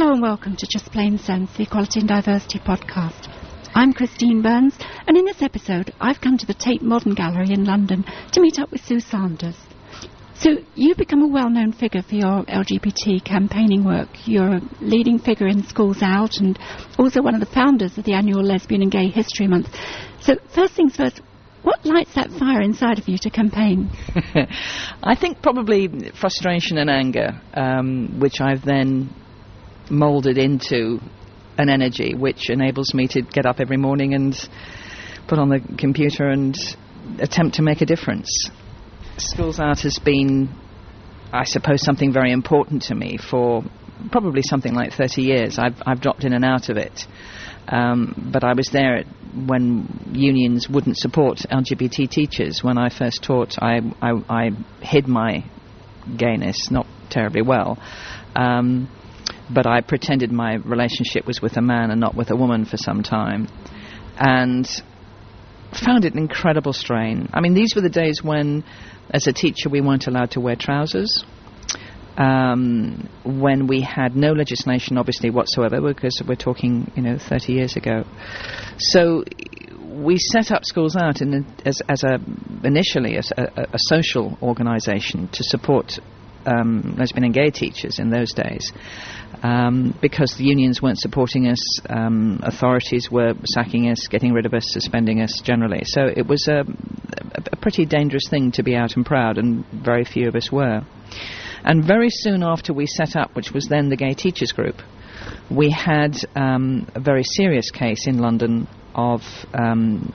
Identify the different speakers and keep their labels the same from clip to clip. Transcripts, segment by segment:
Speaker 1: Hello and welcome to Just Plain Sense, the Equality and Diversity podcast. I'm Christine Burns, and in this episode, I've come to the Tate Modern Gallery in London to meet up with Sue Sanders. So, you've become a well known figure for your LGBT campaigning work. You're a leading figure in Schools Out and also one of the founders of the annual Lesbian and Gay History Month. So, first things first, what lights that fire inside of you to campaign?
Speaker 2: I think probably frustration and anger, um, which I've then moulded into an energy which enables me to get up every morning and put on the computer and attempt to make a difference. Schools Out has been, I suppose, something very important to me for probably something like 30 years. I've, I've dropped in and out of it. Um, but I was there when unions wouldn't support LGBT teachers. When I first taught, I, I, I hid my gayness, not terribly well. Um, but I pretended my relationship was with a man and not with a woman for some time. And found it an incredible strain. I mean, these were the days when, as a teacher, we weren't allowed to wear trousers. Um, when we had no legislation, obviously whatsoever, because we're talking, you know, 30 years ago. So we set up schools out in, as, as a initially as a, a social organisation to support um, lesbian and gay teachers in those days. Um, because the unions weren't supporting us, um, authorities were sacking us, getting rid of us, suspending us generally. So it was a, a, pretty dangerous thing to be out and proud, and very few of us were. And very soon after we set up, which was then the Gay Teachers Group, we had um, a very serious case in London of um,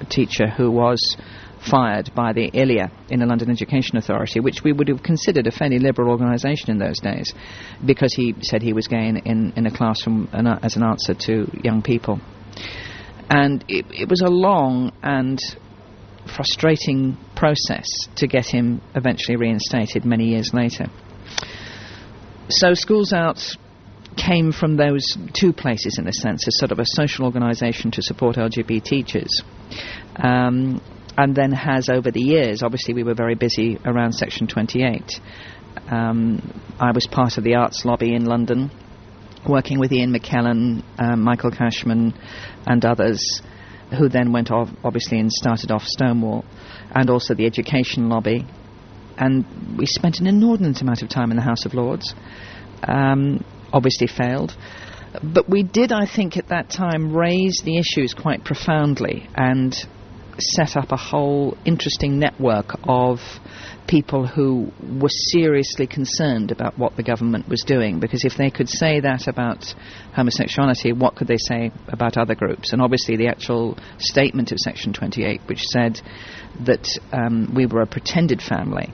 Speaker 2: a teacher who was fired by the ILEA in the London Education Authority, which we would have considered a fairly liberal organisation in those days, because he said he was gay in, in, a classroom as an answer to young people. And it, it was a long and frustrating process to get him eventually reinstated many years later. So, Schools Out came from those two places in a sense, as sort of a social organisation to support LGBT teachers. Um, and then has over the years, obviously, we were very busy around Section 28. Um, I was part of the arts lobby in London, working with Ian McKellen, um, Michael Cashman, and others, who then went off, obviously, and started off Stonewall, and also the education lobby. And we spent an inordinate amount of time in the House of Lords. Um, obviously, failed. But we did, I think, at that time raise the issues quite profoundly and set up a whole interesting network of people who were seriously concerned about what the government was doing. Because if they could say that about homosexuality, what could they say about other groups? And obviously, the actual statement of Section 28, which said that um, we were a pretended family,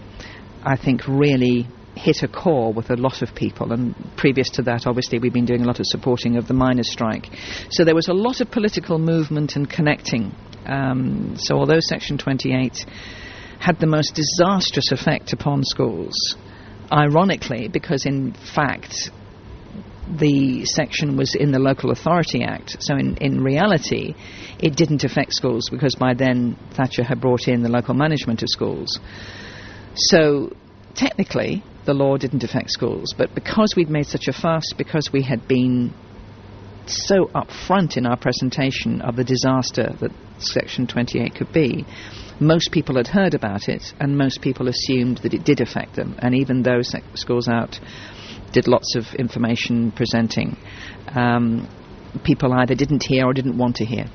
Speaker 2: I think really hit a core with a lot of people. And previous to that, obviously, we've been doing a lot of supporting of the miners' strike. So there was a lot of political movement and connecting. Um, so although Section 28 had the most disastrous effect upon schools, ironically, because in fact the section was in the Local Authority Act, so in, in reality it didn't affect schools because by then Thatcher had brought in the local management of schools. So technically, the law didn't affect schools, but because we'd made such a fuss, because we had been so upfront in our presentation of the disaster that Section 28 could be, most people had heard about it, and most people assumed that it did affect them. And even though Schools Out did lots of information presenting, um, people either didn't hear or didn't want to hear.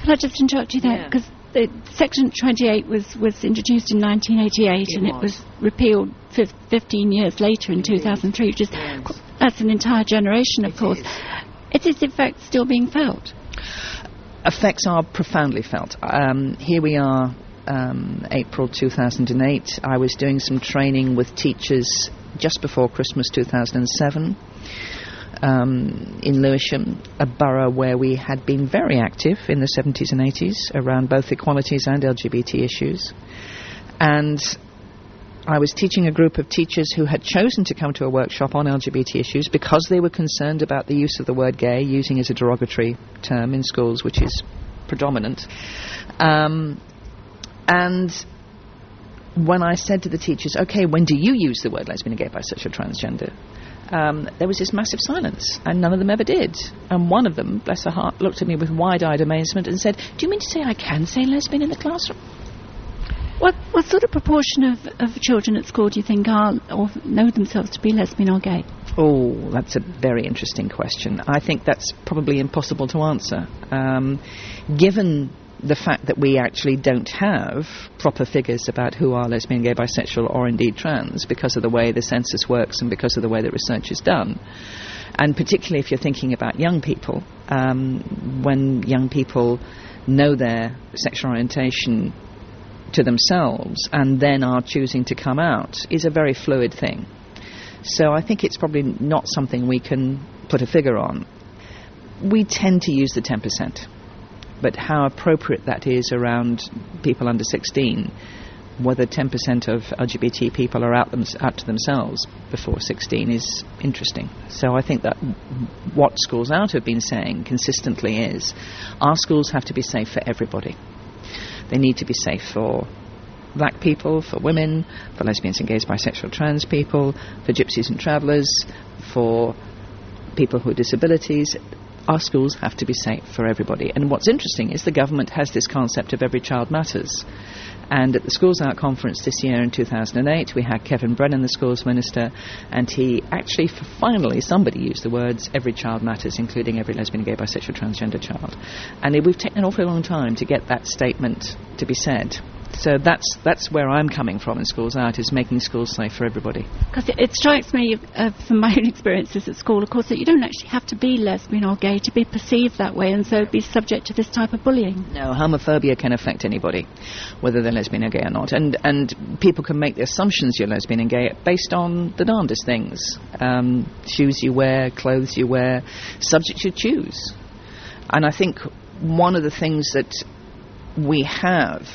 Speaker 1: Can I just interrupt you there? Because yeah. Section 28 was, was introduced in 1988 it and was. it was repealed 15 years later in it 2003, which is yes. that's an entire generation, of it course. Is. Is its effect still being felt?
Speaker 2: Effects are profoundly felt. Um, here we are, um, April 2008. I was doing some training with teachers just before Christmas 2007. Um, in Lewisham, a borough where we had been very active in the 70s and 80s around both equalities and LGBT issues. And I was teaching a group of teachers who had chosen to come to a workshop on LGBT issues because they were concerned about the use of the word gay, using as a derogatory term in schools, which is predominant. Um, and when I said to the teachers, okay, when do you use the word lesbian, gay, bisexual, transgender? um, there was this massive silence, and none of them ever did. And one of them, bless her heart, looked at me with wide-eyed amazement and said, "Do you mean to say I can say lesbian in the classroom?"
Speaker 1: What, what sort of proportion of, of children at school do you think are or know themselves to be lesbian or gay?
Speaker 2: Oh, that's a very interesting question. I think that's probably impossible to answer. Um, given the fact that we actually don't have proper figures about who are lesbian, gay, bisexual, or indeed trans because of the way the census works and because of the way that research is done. And particularly if you're thinking about young people, um, when young people know their sexual orientation to themselves and then are choosing to come out is a very fluid thing. So I think it's probably not something we can put a figure on. We tend to use the 10%, but how appropriate that is around people under 16, whether 10% of LGBT people are out, them, out to themselves before 16 is interesting. So I think that what Schools Out have been saying consistently is our schools have to be safe for everybody. They need to be safe for black people, for women, for lesbians and gays, bisexual, trans people, for gypsies and travellers, for people with disabilities. Our schools have to be safe for everybody. And what's interesting is the government has this concept of every child matters. And at the Schools Out conference this year in 2008, we had Kevin Brennan, the schools minister, and he actually, finally, somebody used the words every child matters, including every lesbian, gay, bisexual, transgender child. And we've taken an awfully long time to get that statement to be said. So that's that's where I'm coming from in Schools Out is making schools safe for everybody.
Speaker 1: Because it, it, strikes me uh, from my own experiences at school, of course, that you don't actually have to be lesbian or gay to be perceived that way, and so be subject to this type of bullying.
Speaker 2: No, homophobia can affect anybody, whether they're lesbian or gay or not, and and people can make the assumptions you're lesbian and gay based on the darndest things: um, shoes you wear, clothes you wear, subjects you choose. And I think one of the things that we have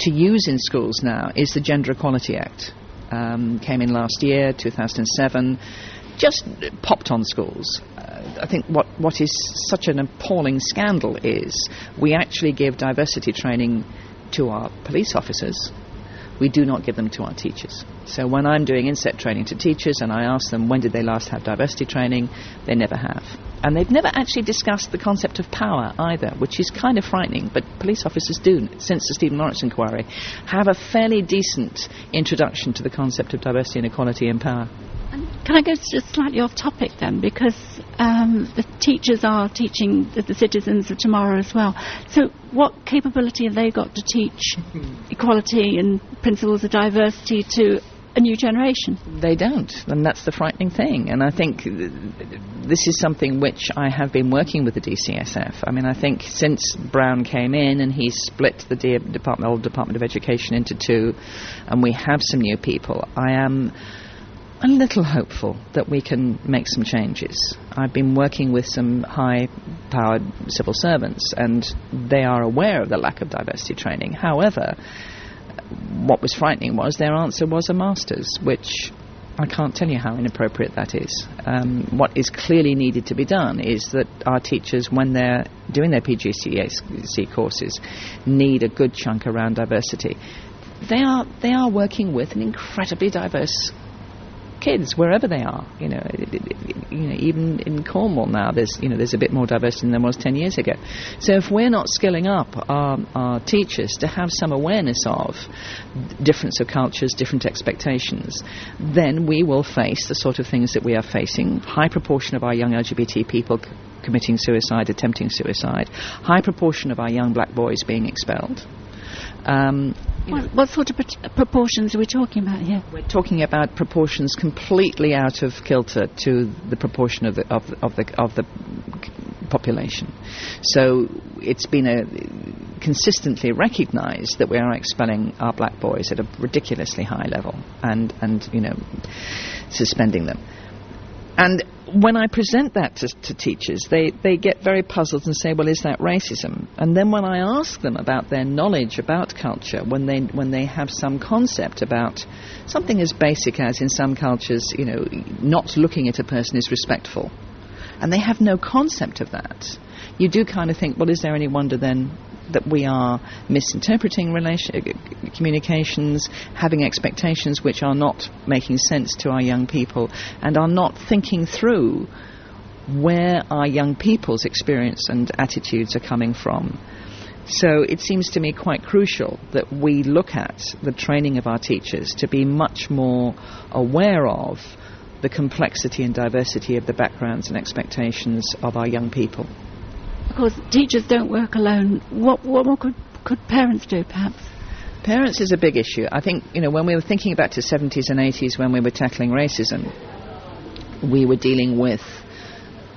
Speaker 2: to use in schools now is the Gender Equality Act. Um, came in last year, 2007, just popped on schools. Uh, I think what, what is such an appalling scandal is we actually give diversity training to our police officers. We do not give them to our teachers. So when I'm doing inset training to teachers and I ask them when did they last have diversity training, they never have. And they've never actually discussed the concept of power either, which is kind of frightening. But police officers do, since the Stephen Lawrence inquiry, have a fairly decent introduction to the concept of diversity and equality in power.
Speaker 1: Can I go just slightly off topic then? Because um, the teachers are teaching the, the, citizens of tomorrow as well. So, what capability have they got to teach equality and principles of diversity to a new generation.
Speaker 2: They don't, and that's the frightening thing. And I think this is something which I have been working with the DCSF. I mean, I think since Brown came in and he split the Department, old Department of Education into two, and we have some new people, I am a little hopeful that we can make some changes. I've been working with some high powered civil servants, and they are aware of the lack of diversity training. However, what was frightening was their answer was a master's, which I can't tell you how inappropriate that is. Um, what is clearly needed to be done is that our teachers, when they're doing their PGCE courses, need a good chunk around diversity. They are they are working with an incredibly diverse kids wherever they are. You know, it, it, you know, even in Cornwall now, there's you know there's a bit more diversity than there was ten years ago. So if we're not skilling up our, our teachers to have some awareness of difference of cultures, different expectations, then we will face the sort of things that we are facing. High proportion of our young LGBT people c- committing suicide, attempting suicide. High proportion of our young black boys being expelled.
Speaker 1: Um, what, what, sort of proportions are we talking about here?
Speaker 2: We're talking about proportions completely out of kilter to the proportion of the of, of the of the population. So it's been a, consistently recognised that we are expelling our black boys at a ridiculously high level and and you know suspending them. And when I present that to, to, teachers, they, they get very puzzled and say, well, is that racism? And then when I ask them about their knowledge about culture, when they, when they have some concept about something as basic as in some cultures, you know, not looking at a person is respectful, and they have no concept of that, you do kind of think, well, is there any wonder then that we are misinterpreting relation, communications, having expectations which are not making sense to our young people, and are not thinking through where our young people's experience and attitudes are coming from. So it seems to me quite crucial that we look at the training of our teachers to be much more aware of the complexity and diversity of the backgrounds and expectations of our young people.
Speaker 1: Of course, teachers don't work alone. What, what more could, could parents do, perhaps?
Speaker 2: Parents is a big issue. I think, you know, when we were thinking back to 70s and 80s when we were tackling racism, we were dealing with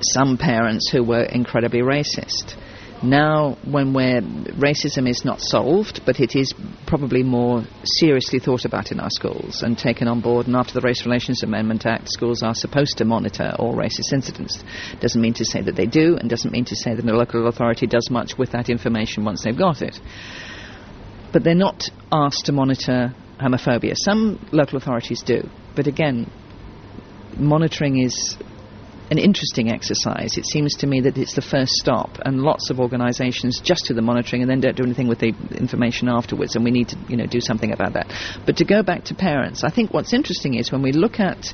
Speaker 2: some parents who were incredibly racist. Now, when we're, racism is not solved, but it is probably more seriously thought about in our schools and taken on board. And after the Race Relations Amendment Act, schools are supposed to monitor all racist incidents. Doesn't mean to say that they do, and doesn't mean to say that the local authority does much with that information once they've got it. But they're not asked to monitor homophobia. Some local authorities do, but again, monitoring is an interesting exercise. It seems to me that it's the first stop, and lots of organisations just do the monitoring and then don't do anything with the information afterwards, and we need to, you know, do something about that. But to go back to parents, I think what's interesting is when we look at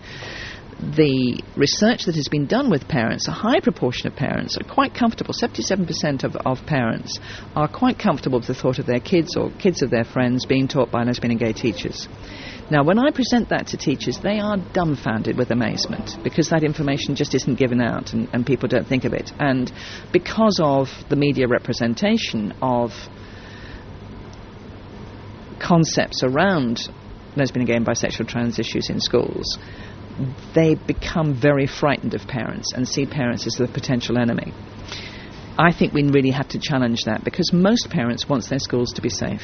Speaker 2: the research that has been done with parents, a high proportion of parents are quite comfortable. 77% of, of parents are quite comfortable with the thought of their kids or kids of their friends being taught by lesbian and gay teachers. Now, when I present that to teachers, they are dumbfounded with amazement because that information just isn't given out and, and people don't think of it. And because of the media representation of concepts around lesbian and gay and bisexual trans issues in schools, they become very frightened of parents and see parents as the potential enemy. I think we really have to challenge that because most parents want their schools to be safe.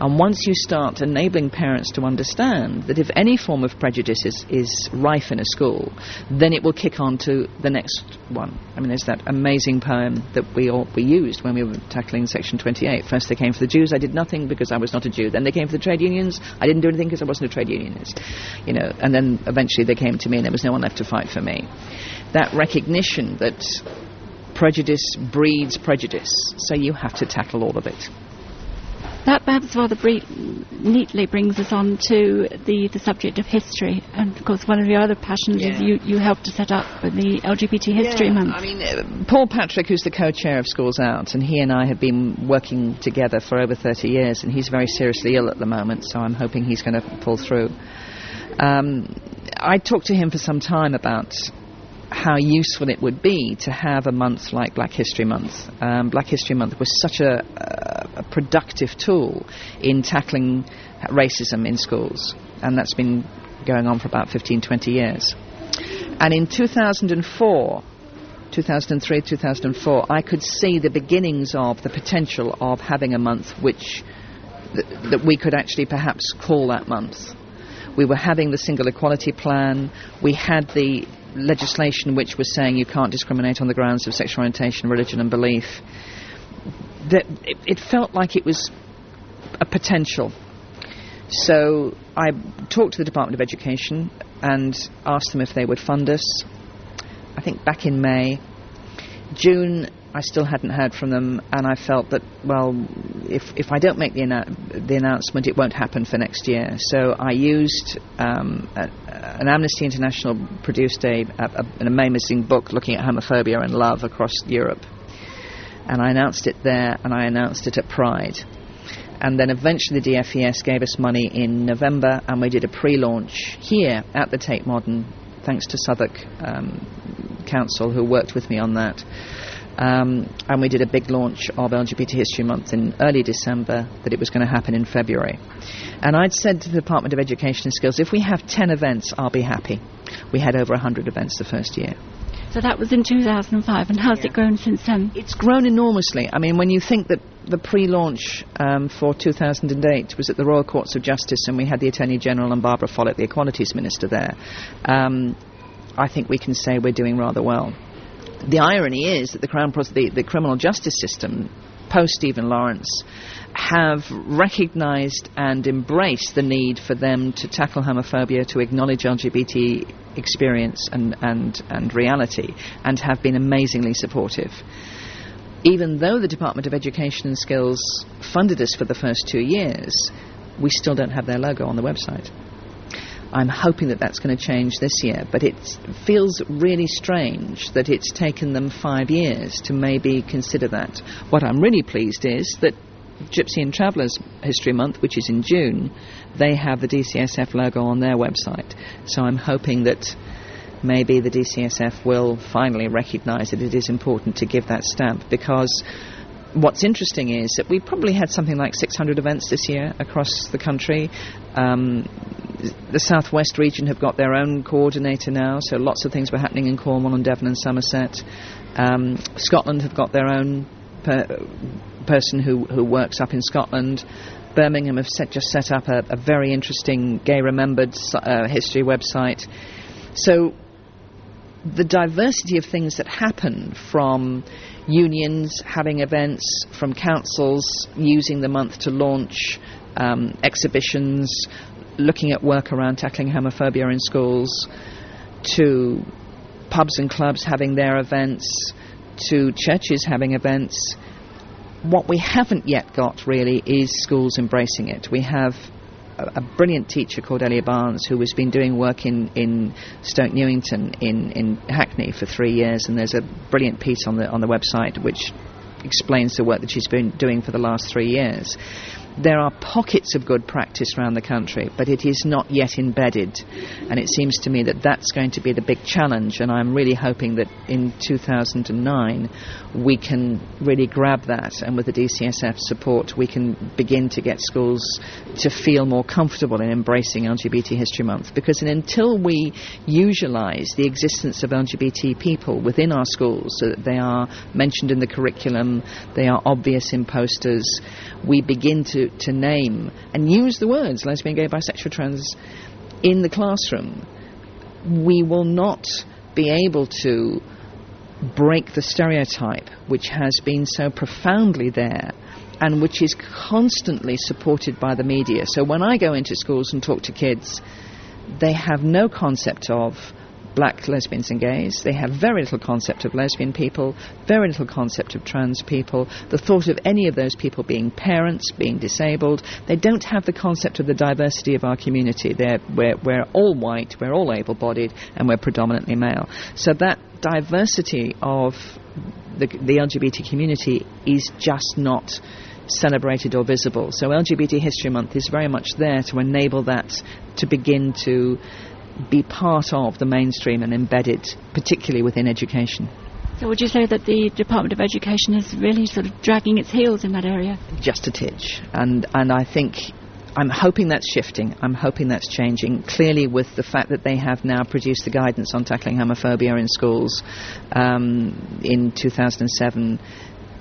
Speaker 2: And once you start enabling parents to understand that if any form of prejudice is, is rife in a school, then it will kick on to the next one. I mean, there's that amazing poem that we all, we used when we were tackling Section 28. First they came for the Jews, I did nothing because I was not a Jew. Then they came for the trade unions, I didn't do anything because I wasn't a trade unionist. You know, and then eventually they came to me and there was no one left to fight for me. That recognition that prejudice breeds prejudice, so you have to tackle all of it.
Speaker 1: That perhaps rather bre- neatly brings us on to the, the subject of history. And of course, one of your other passions yeah. is you, you helped to set up the LGBT History
Speaker 2: yeah,
Speaker 1: Month.
Speaker 2: I mean, uh, Paul Patrick, who's the co chair of Schools Out, and he and I have been working together for over 30 years, and he's very seriously ill at the moment, so I'm hoping he's going to pull through. Um, I talked to him for some time about how useful it would be to have a month like Black History Month. Um, Black History Month was such a, a, productive tool in tackling racism in schools, and that's been going on for about 15, 20 years. And in 2004, 2003, 2004, I could see the beginnings of the potential of having a month which th- that we could actually perhaps call that month. We were having the single equality plan. We had the legislation which was saying you can't discriminate on the grounds of sexual orientation, religion, and belief, that it, it felt like it was a potential. So I talked to the Department of Education and asked them if they would fund us. I think back in May. June, I still hadn't heard from them, and I felt that, well, if, if I don't make the, annou- the announcement, it won't happen for next year. So I used um, a, an Amnesty International produced a, a, an amazing book looking at homophobia and love across Europe. And I announced it there, and I announced it at Pride. And then eventually the DFES gave us money in November, and we did a pre launch here at the Tate Modern, thanks to Southwark um, Council, who worked with me on that. Um, and we did a big launch of LGBT History Month in early December, that it was going to happen in February. And I'd said to the Department of Education and Skills, if we have 10 events, I'll be happy. We had over 100 events the first year.
Speaker 1: So that was in 2005, and how's yeah. it grown since then?
Speaker 2: It's grown enormously. I mean, when you think that the pre-launch um, for 2008 was at the Royal Courts of Justice, and we had the Attorney General and Barbara Follett, the Equalities Minister, there, um, I think we can say we're doing rather well the irony is that the Crown the, the criminal justice system post Stephen Lawrence have recognised and embraced the need for them to tackle homophobia, to acknowledge LGBT experience and, and, and reality, and have been amazingly supportive. even though the Department of Education and Skills funded us for the first two years, we still don't have their logo on the website. I'm hoping that that's going to change this year, but it feels really strange that it's taken them five years to maybe consider that. What I'm really pleased is that Gypsy and Travellers History Month, which is in June, they have the DCSF logo on their website. So I'm hoping that maybe the DCSF will finally recognise that it is important to give that stamp because what's interesting is that we probably had something like 600 events this year across the country. Um, the southwest region have got their own coordinator now, so lots of things were happening in Cornwall and Devon and Somerset. Um, Scotland have got their own per- person who, who works up in Scotland. Birmingham have set, just set up a, a very interesting Gay Remembered uh, history website. So the diversity of things that happen from unions having events, from councils using the month to launch um, exhibitions, looking at work around tackling homophobia in schools, to pubs and clubs having their events, to churches having events. What we haven't yet got really is schools embracing it. We have a, brilliant teacher called Elly Barnes who has been doing work in, in Stoke Newington in, in Hackney for three years, and there's a brilliant piece on the on the website which explains the work that she's been doing for the last three years there are pockets of good practice around the country, but it is not yet embedded. And it seems to me that that's going to be the big challenge. And I'm really hoping that in 2009 we can really grab that, and with the DCSF support, we can begin to get schools to feel more comfortable in embracing LGBT History Month. Because until we usualize the existence of LGBT people within our schools, so that they are mentioned in the curriculum, they are obvious in posters, we begin to, to name and use the words lesbian, gay, bisexual, trans in the classroom, we will not be able to break the stereotype which has been so profoundly there and which is constantly supported by the media. So when I go into schools and talk to kids, they have no concept of black lesbians and gays. They have very little concept of lesbian people, very little concept of trans people, the thought of any of those people being parents, being disabled. They don't have the concept of the diversity of our community. They're, we're, we're all white, we're all able bodied, and we're predominantly male. So that diversity of the, the LGBT community is just not celebrated or visible. So LGBT History Month is very much there to enable that to begin to be part of the mainstream and embedded, particularly within education.
Speaker 1: So would you say that the Department of Education is really sort of dragging its heels in that area?
Speaker 2: Just a titch. And, and I think I'm hoping that's shifting. I'm hoping that's changing. Clearly, with the fact that they have now produced the guidance on tackling homophobia in schools um, in 2007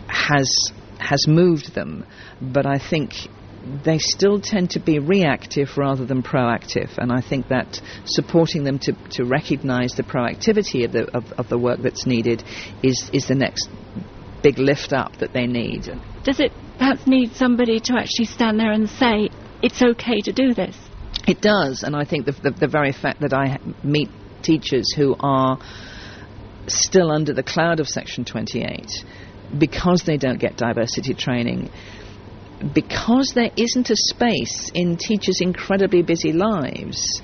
Speaker 2: has has moved them. But I think they still tend to be reactive rather than proactive. And I think that supporting them to, to recognize the proactivity of the, of, of the work that's needed is, is the next big lift up that they need.
Speaker 1: Does it perhaps need somebody to actually stand there and say, it's okay to do this?
Speaker 2: It does, and I think the, the, the very fact that I meet teachers who are still under the cloud of Section 28 because they don't get diversity training because there isn't a space in teachers' incredibly busy lives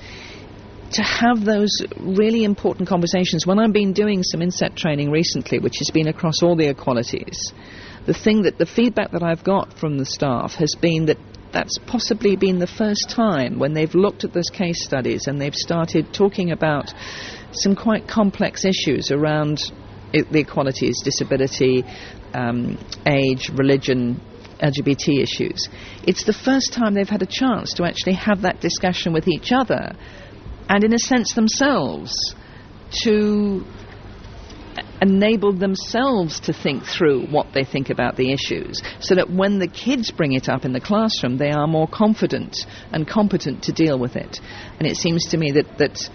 Speaker 2: to have those really important conversations. When I've been doing some inset training recently, which has been across all the equalities, the thing that the feedback that I've got from the staff has been that that's possibly been the first time when they've looked at those case studies and they've started talking about some quite complex issues around the equalities, disability, um, age, religion, LGBT issues. It's the first time they've had a chance to actually have that discussion with each other and, in a sense, themselves to enable themselves to think through what they think about the issues so that when the kids bring it up in the classroom, they are more confident and competent to deal with it. And it seems to me that, that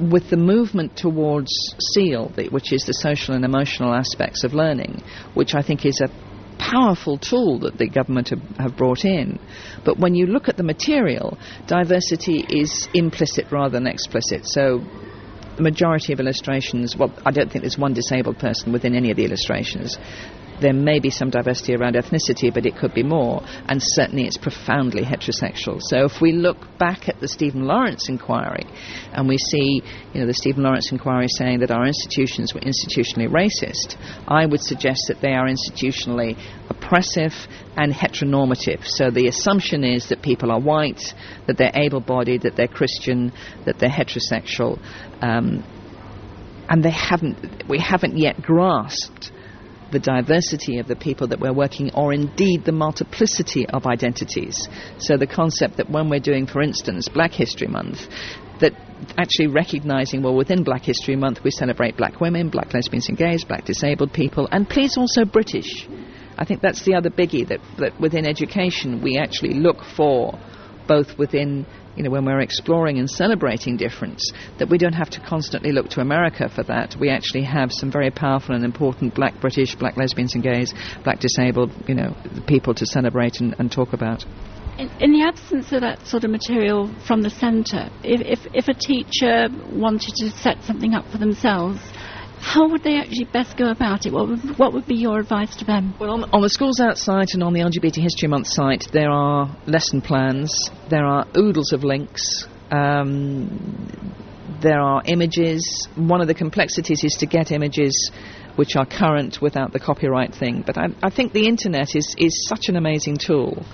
Speaker 2: with the movement towards SEAL, which is the social and emotional aspects of learning, which I think is a powerful tool that the government have, have, brought in. But when you look at the material, diversity is implicit rather than explicit. So the majority of illustrations, well, I don't think there's one disabled person within any of the illustrations. There may be some diversity around ethnicity, but it could be more, and certainly it's profoundly heterosexual. So if we look back at the Stephen Lawrence inquiry, and we see, you know, the Stephen Lawrence inquiry saying that our institutions were institutionally racist, I would suggest that they are institutionally oppressive and heteronormative. So the assumption is that people are white, that they're able-bodied, that they're Christian, that they're heterosexual, um, and they haven't. We haven't yet grasped the diversity of the people that we're working, or indeed the multiplicity of identities. So the concept that when we're doing, for instance, Black History Month, that actually recognizing, well, within Black History Month, we celebrate black women, black lesbians and gays, black disabled people, and please also British. I think that's the other biggie that, that within education we actually look for both within you know, when we're exploring and celebrating difference, that we don't have to constantly look to America for that. We actually have some very powerful and important black British, black lesbians and gays, black disabled, you know, people to celebrate and, and talk about.
Speaker 1: In, in, the absence of that sort of material from the centre, if, if, if a teacher wanted to set something up for themselves, how would they actually best go about it? What would, what would be your advice to them?
Speaker 2: Well, on, on, the Schools Out site and on the LGBT History Month site, there are lesson plans, there are oodles of links, um, there are images. One of the complexities is to get images which are current without the copyright thing. But I, I think the internet is, is such an amazing tool.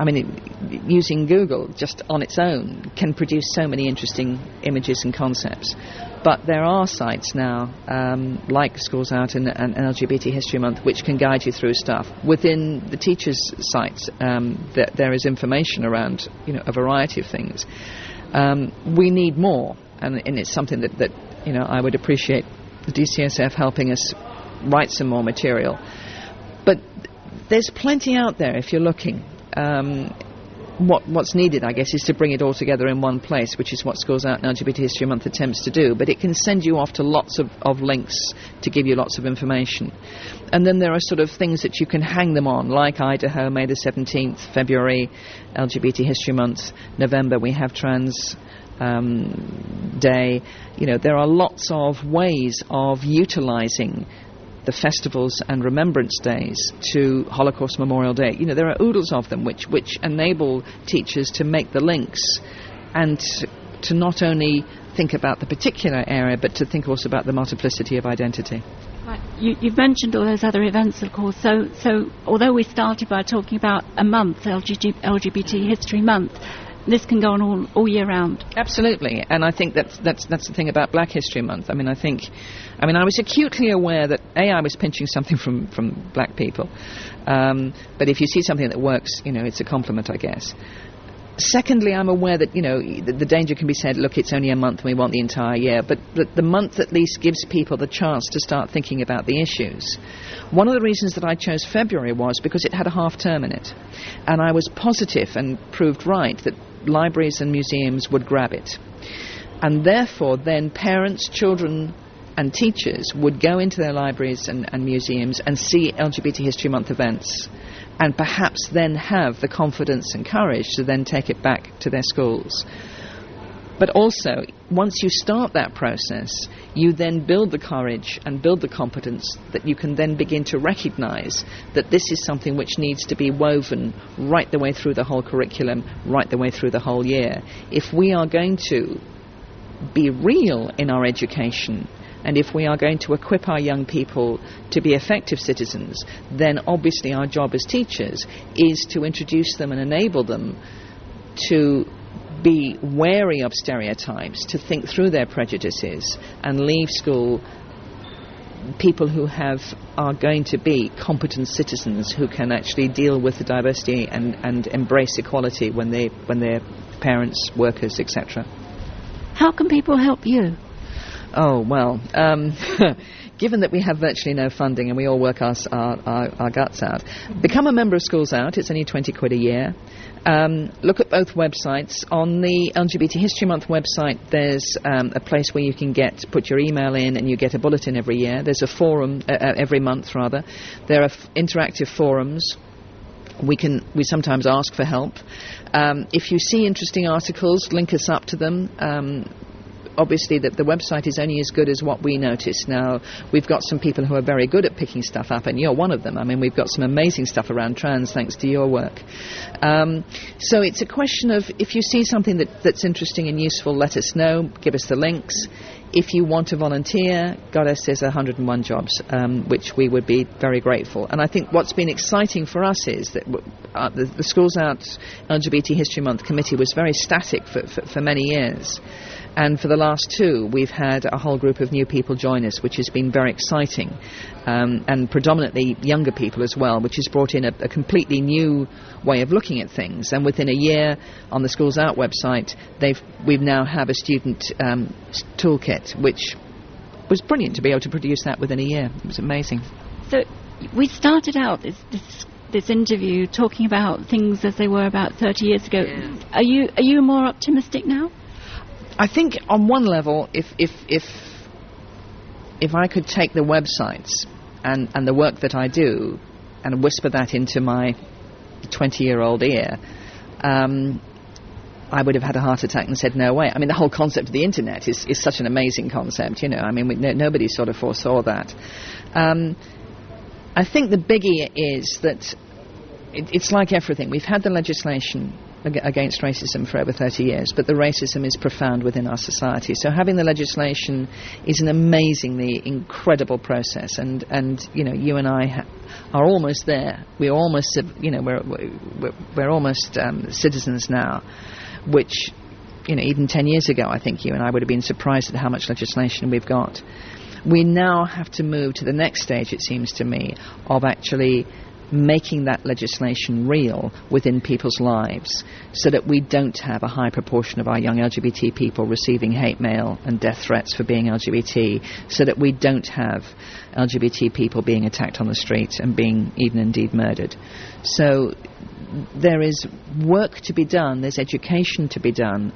Speaker 2: I mean, it, using Google just on its own can produce so many interesting images and concepts. But there are sites now, um, like Schools Out and, and, LGBT History Month, which can guide you through stuff. Within the teachers' sites, um, th- there is information around you know, a variety of things. Um, we need more, and, and, it's something that, that you know, I would appreciate the DCSF helping us write some more material. But there's plenty out there if you're looking. Um, what, what's needed, I guess, is to bring it all together in one place, which is what Schools Out and LGBT History Month attempts to do. But it can send you off to lots of, of links to give you lots of information. And then there are sort of things that you can hang them on, like Idaho, May the 17th, February, LGBT History Month, November, we have Trans um, Day. You know, there are lots of ways of utilizing the festivals and remembrance days to Holocaust Memorial Day. You know, there are oodles of them which, which enable teachers to make the links and to, not only think about the particular area, but to think also about the multiplicity of identity.
Speaker 1: You, have mentioned all those other events, of course. So, so although we started by talking about a month, LGBT, LGBT History Month, this can go on all, all year round.
Speaker 2: Absolutely, and I think that's that's that's the thing about Black History Month. I mean, I think, I mean, I was acutely aware that a I was pinching something from from black people, um, but if you see something that works, you know, it's a compliment, I guess. Secondly, I'm aware that you know the, the, danger can be said. Look, it's only a month, and we want the entire year. But the, the month at least gives people the chance to start thinking about the issues. One of the reasons that I chose February was because it had a half term in it, and I was positive and proved right that libraries and museums would grab it. And therefore, then parents, children, and teachers would go into their libraries and, and, museums and see LGBT History Month events and perhaps then have the confidence and courage to then take it back to their schools. But also, once you start that process, you then build the courage and build the competence that you can then begin to recognize that this is something which needs to be woven right the way through the whole curriculum, right the way through the whole year. If we are going to be real in our education, and if we are going to equip our young people to be effective citizens, then obviously our job as teachers is to introduce them and enable them to be wary of stereotypes, to think through their prejudices, and leave school people who have are going to be competent citizens who can actually deal with the diversity and, and embrace equality when they when they're parents, workers, etc.
Speaker 1: How can people help you?
Speaker 2: Oh well, um, given that we have virtually no funding and we all work our, our, our, guts out, become a member of Schools Out. It's only 20 quid a year. Um, look at both websites. On the LGBT History Month website, there's um, a place where you can get put your email in and you get a bulletin every year. There's a forum uh, uh every month, rather. There are f- interactive forums. We can we sometimes ask for help. Um, if you see interesting articles, link us up to them. Obviously that the website is only as good as what we notice. Now we've got some people who are very good at picking stuff up, and you're one of them. I mean, we've got some amazing stuff around trans thanks to your work. Um, so it's a question of if you see something that, that's interesting and useful, let us know. Give us the links. If you want to volunteer, Goddess says 101 jobs, um, which we would be very grateful. And I think what's been exciting for us is that uh, the, the, Schools Out LGBT History Month committee was very static for, for, for many years. And for the last two, we've had a whole group of new people join us, which has been very exciting, um, and predominantly younger people as well, which has brought in a, a, completely new way of looking at things. And within a year, on the Schools Out website, they've we now have a student um, toolkit, which was brilliant to be able to produce that within a year. It was amazing.
Speaker 1: So we started out this, this this interview talking about things as they were about 30 years ago. Yeah. Are you are you more optimistic now?
Speaker 2: I think on one level, if if if if I could take the websites and and the work that I do and whisper that into my 20 year old ear, um, I would have had a heart attack and said, no way. I mean, the whole concept of the internet is, is such an amazing concept, you know. I mean, we, no, nobody sort of foresaw that. Um, I think the biggie is that it, it's like everything. We've had the legislation against racism for over 30 years, but the racism is profound within our society. So having the legislation is an amazingly incredible process, and, and you know, you and I ha- are almost there. We're almost, you know, we're, we're, we're almost um, citizens now, which, you know, even 10 years ago, I think you and I would have been surprised at how much legislation we've got. We now have to move to the next stage, it seems to me, of actually making that legislation real within people's lives so that we don't have a high proportion of our young LGBT people receiving hate mail and death threats for being LGBT, so that we don't have LGBT people being attacked on the street and being even indeed murdered. So there is work to be done, there's education to be done,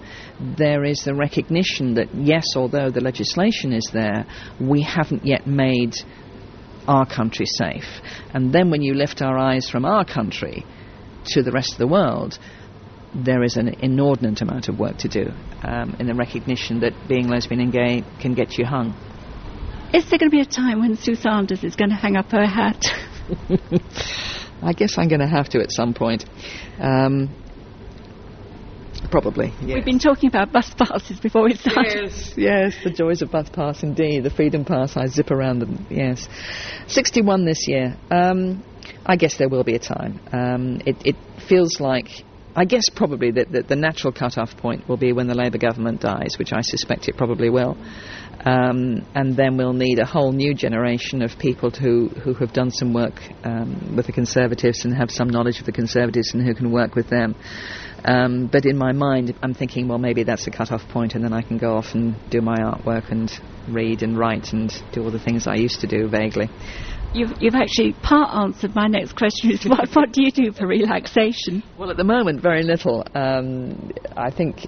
Speaker 2: there is the recognition that, yes, although the legislation is there, we haven't yet made our country safe. And then when you lift our eyes from our country to the rest of the world, there is an inordinate amount of work to do um, in the recognition that being lesbian and gay can get you hung.
Speaker 1: Is there going to be a time when Sue Sanders is going to hang up her hat?
Speaker 2: I guess I'm going to have to at some point. Um, Probably. Yes.
Speaker 1: We've been talking about bus passes before we started.
Speaker 2: Yes, yes, the joys of bus pass indeed. The Freedom Pass, I zip around them. Yes, 61 this year. Um, I guess there will be a time. Um, it, it, feels like. I guess probably that the, the, natural cut-off point will be when the Labour government dies, which I suspect it probably will. Um, and then we'll need a whole new generation of people who, who have done some work um, with the Conservatives and have some knowledge of the Conservatives and who can work with them. Um, but in my mind, I'm thinking, well, maybe that's a cut-off point, and then I can go off and do my artwork and read and write and do all the things I used to do vaguely.
Speaker 1: You've, you've actually part answered my next question is what, what do you do for relaxation?
Speaker 2: Well, at the moment, very little. Um, I think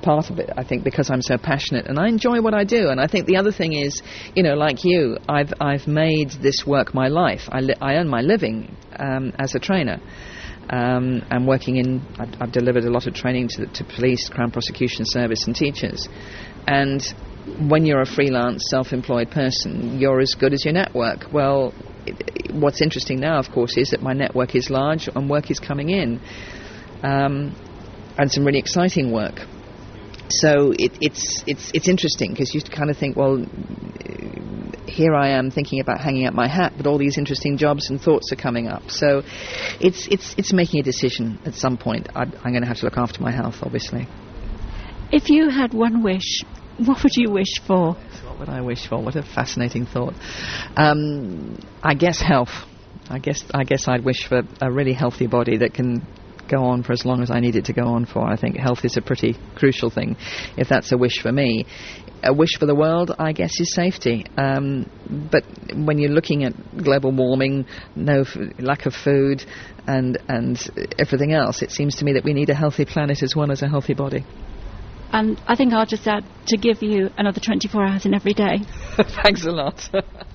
Speaker 2: part of it, I think, because I'm so passionate and I enjoy what I do. And I think the other thing is, you know, like you, I've, I've made this work my life. I, li- I earn my living um, as a trainer. Um, I'm working in, I've, I've, delivered a lot of training to, to police, Crown Prosecution Service, and teachers. And when you're a freelance, self employed person, you're as good as your network. Well, what's interesting now, of course, is that my network is large and work is coming in. Um, and some really exciting work. So it, it's it's it's interesting because you kind of think, well, here I am thinking about hanging up my hat, but all these interesting jobs and thoughts are coming up. So it's, it's, it's making a decision at some point. I, I'm going to have to look after my health, obviously.
Speaker 1: If you had one wish, what would you wish for?
Speaker 2: What would I wish for? What a fascinating thought. Um, I guess health. I guess I guess I'd wish for a really healthy body that can go on for as long as I need it to go on for. I think health is a pretty crucial thing, if that's a wish for me. A wish for the world, I guess, is safety. Um, but when you're looking at global warming, no f- lack of food, and and everything else, it seems to me that we need a healthy planet as well as a healthy body.
Speaker 1: And I think I'll just add to give you another 24 hours in every day.
Speaker 2: Thanks a lot.